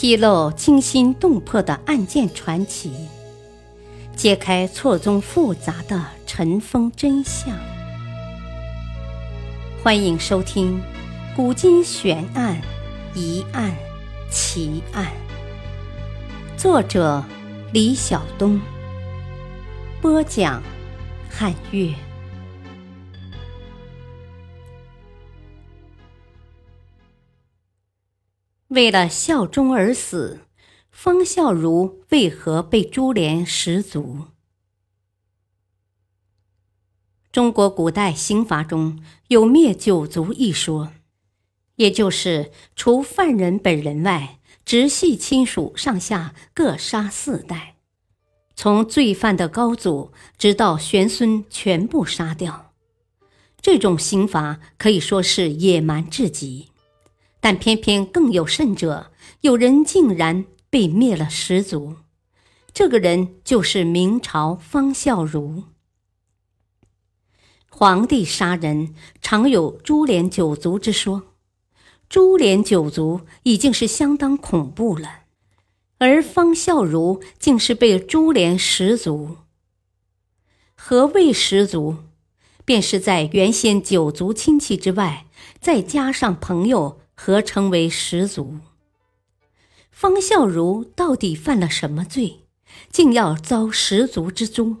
披露惊心动魄的案件传奇，揭开错综复杂的尘封真相。欢迎收听《古今悬案、疑案、奇案》，作者李晓东，播讲汉月。为了效忠而死，方孝孺为何被株连十族？中国古代刑罚中有灭九族一说，也就是除犯人本人外，直系亲属上下各杀四代，从罪犯的高祖直到玄孙全部杀掉。这种刑罚可以说是野蛮至极。但偏偏更有甚者，有人竟然被灭了十族。这个人就是明朝方孝孺。皇帝杀人常有株连九族之说，株连九族已经是相当恐怖了，而方孝孺竟是被株连十族。何谓十族？便是在原先九族亲戚之外，再加上朋友。合称为十族。方孝孺到底犯了什么罪，竟要遭十族之诛？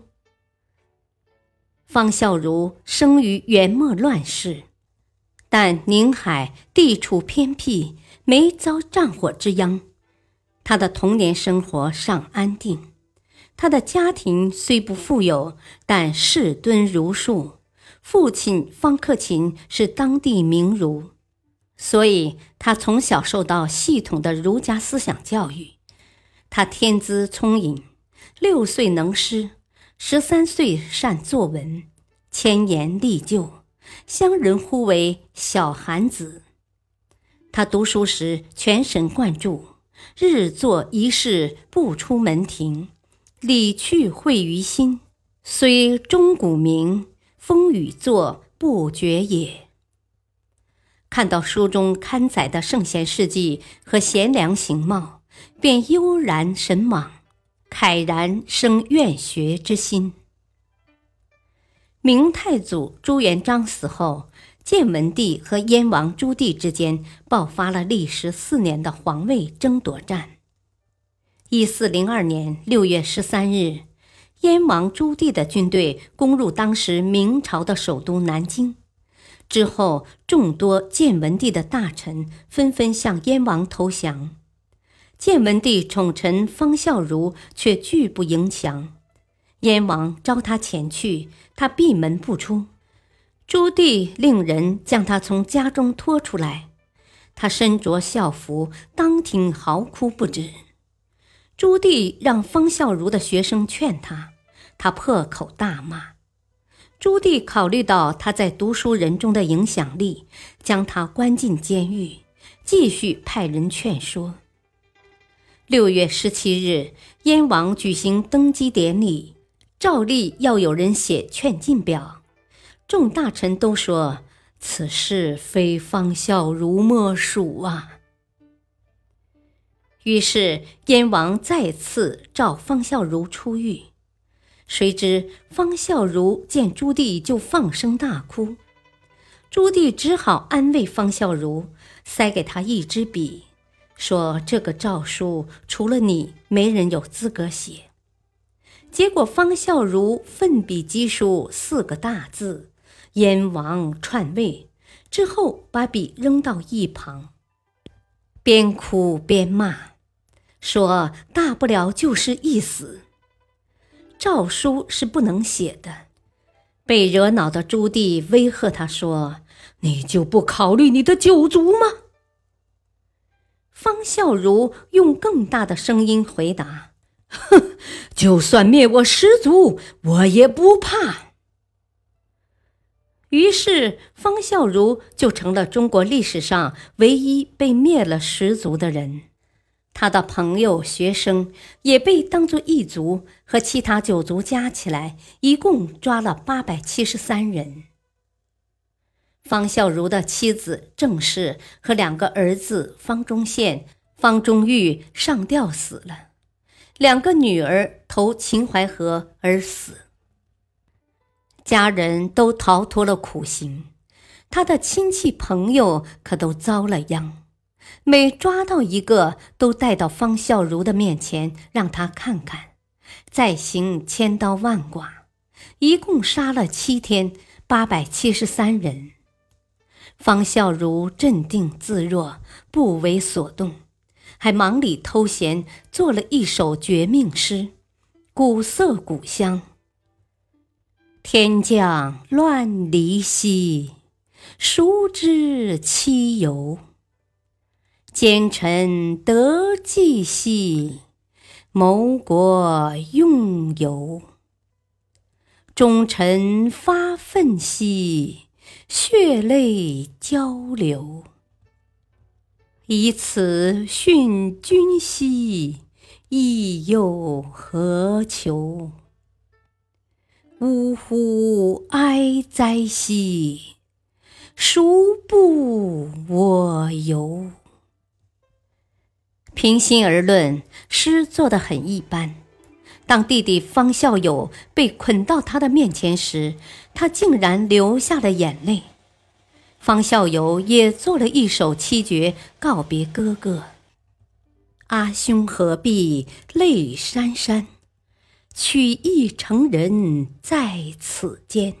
方孝孺生于元末乱世，但宁海地处偏僻，没遭战火之殃。他的童年生活尚安定，他的家庭虽不富有，但世敦儒术。父亲方克勤是当地名儒。所以，他从小受到系统的儒家思想教育。他天资聪颖，六岁能诗，十三岁善作文，千言历就，乡人呼为“小韩子”。他读书时全神贯注，日作一事不出门庭，理趣会于心，虽钟鼓鸣，风雨作不绝也。看到书中刊载的圣贤事迹和贤良形貌，便悠然神往，慨然生愿学之心。明太祖朱元璋死后，建文帝和燕王朱棣之间爆发了历时四年的皇位争夺战。一四零二年六月十三日，燕王朱棣的军队攻入当时明朝的首都南京。之后，众多建文帝的大臣纷纷向燕王投降，建文帝宠臣方孝孺却拒不迎降。燕王召他前去，他闭门不出。朱棣令人将他从家中拖出来，他身着孝服，当庭嚎哭不止。朱棣让方孝孺的学生劝他，他破口大骂。朱棣考虑到他在读书人中的影响力，将他关进监狱，继续派人劝说。六月十七日，燕王举行登基典礼，照例要有人写劝进表，众大臣都说此事非方孝孺莫属啊。于是燕王再次召方孝孺出狱。谁知方孝孺见朱棣就放声大哭，朱棣只好安慰方孝孺，塞给他一支笔，说：“这个诏书除了你，没人有资格写。”结果方孝孺奋笔疾书四个大字：“燕王篡位。”之后把笔扔到一旁，边哭边骂，说：“大不了就是一死。”诏书是不能写的，被惹恼的朱棣威吓他说：“你就不考虑你的九族吗？”方孝孺用更大的声音回答：“哼，就算灭我十族，我也不怕。”于是，方孝孺就成了中国历史上唯一被灭了十族的人。他的朋友、学生也被当作异族，和其他九族加起来，一共抓了八百七十三人。方孝孺的妻子郑氏和两个儿子方中宪、方中玉上吊死了，两个女儿投秦淮河而死。家人都逃脱了苦刑，他的亲戚朋友可都遭了殃。每抓到一个，都带到方孝孺的面前，让他看看，再行千刀万剐，一共杀了七天，八百七十三人。方孝孺镇定自若，不为所动，还忙里偷闲做了一首绝命诗，古色古香。天降乱离兮，孰知其由？奸臣得计兮，谋国用犹。忠臣发愤兮，血泪交流。以此训君兮，亦又何求？呜呼哀哉兮，孰不我由？平心而论，诗做得很一般。当弟弟方孝友被捆到他的面前时，他竟然流下了眼泪。方孝友也做了一首七绝告别哥哥：“阿兄何必泪潸潸，取义成人在此间。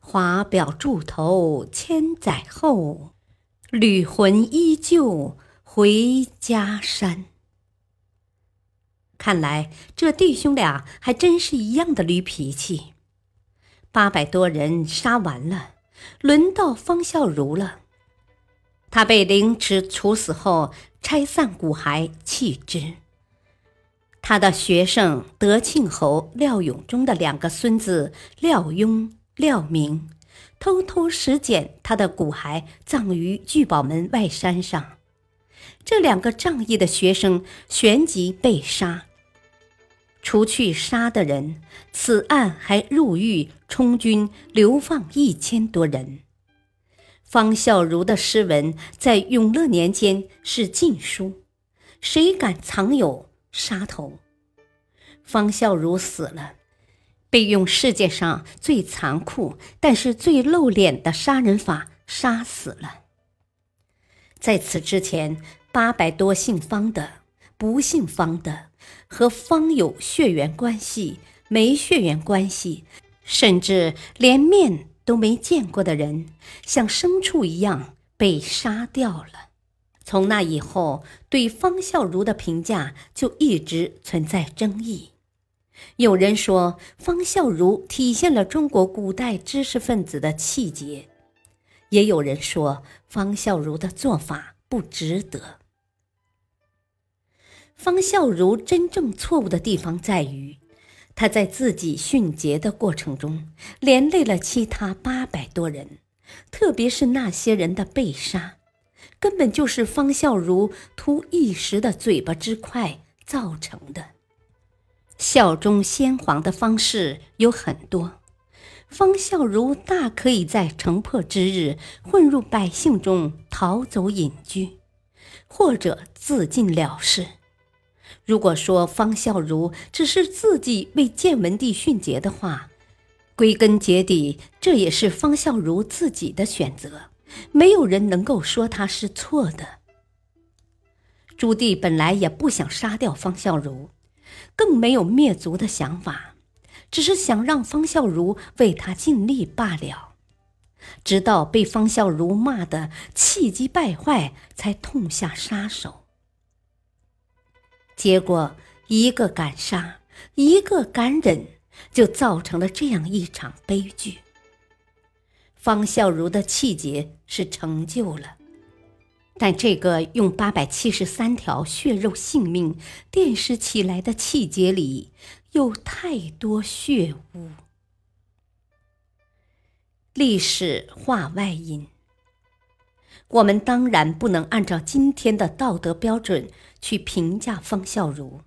华表柱头千载后，旅魂依旧。”回家山。看来这弟兄俩还真是一样的驴脾气。八百多人杀完了，轮到方孝孺了。他被凌迟处死后，拆散骨骸弃之。他的学生德庆侯廖永忠的两个孙子廖雍、廖明，偷偷拾捡他的骨骸，葬于聚宝门外山上。这两个仗义的学生旋即被杀。除去杀的人，此案还入狱充军，流放一千多人。方孝孺的诗文在永乐年间是禁书，谁敢藏有杀头？方孝孺死了，被用世界上最残酷但是最露脸的杀人法杀死了。在此之前。八百多姓方的、不姓方的，和方有血缘关系、没血缘关系，甚至连面都没见过的人，像牲畜一样被杀掉了。从那以后，对方孝孺的评价就一直存在争议。有人说方孝孺体现了中国古代知识分子的气节，也有人说方孝孺的做法不值得。方孝孺真正错误的地方在于，他在自己殉节的过程中，连累了其他八百多人，特别是那些人的被杀，根本就是方孝孺图一时的嘴巴之快造成的。效忠先皇的方式有很多，方孝孺大可以在城破之日混入百姓中逃走隐居，或者自尽了事。如果说方孝孺只是自己为建文帝殉节的话，归根结底，这也是方孝孺自己的选择，没有人能够说他是错的。朱棣本来也不想杀掉方孝孺，更没有灭族的想法，只是想让方孝孺为他尽力罢了。直到被方孝孺骂得气急败坏，才痛下杀手。结果，一个敢杀，一个敢忍，就造成了这样一场悲剧。方孝孺的气节是成就了，但这个用八百七十三条血肉性命垫实起来的气节里，有太多血污。历史化外因。我们当然不能按照今天的道德标准去评价方孝孺。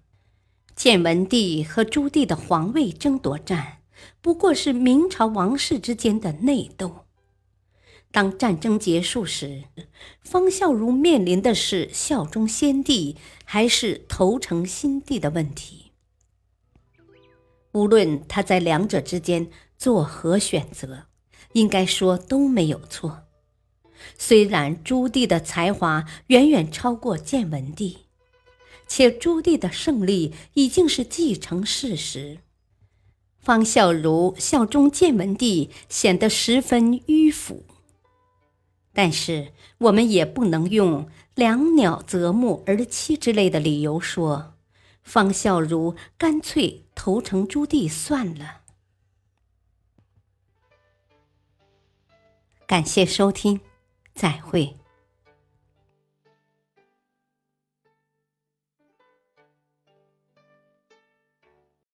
建文帝和朱棣的皇位争夺战，不过是明朝王室之间的内斗。当战争结束时，方孝孺面临的是效忠先帝还是投诚新帝的问题。无论他在两者之间作何选择，应该说都没有错。虽然朱棣的才华远远超过建文帝，且朱棣的胜利已经是既成事实，方孝孺效忠建文帝显得十分迂腐。但是我们也不能用“两鸟择木而栖”之类的理由说，方孝孺干脆投诚朱棣算了。感谢收听，再会。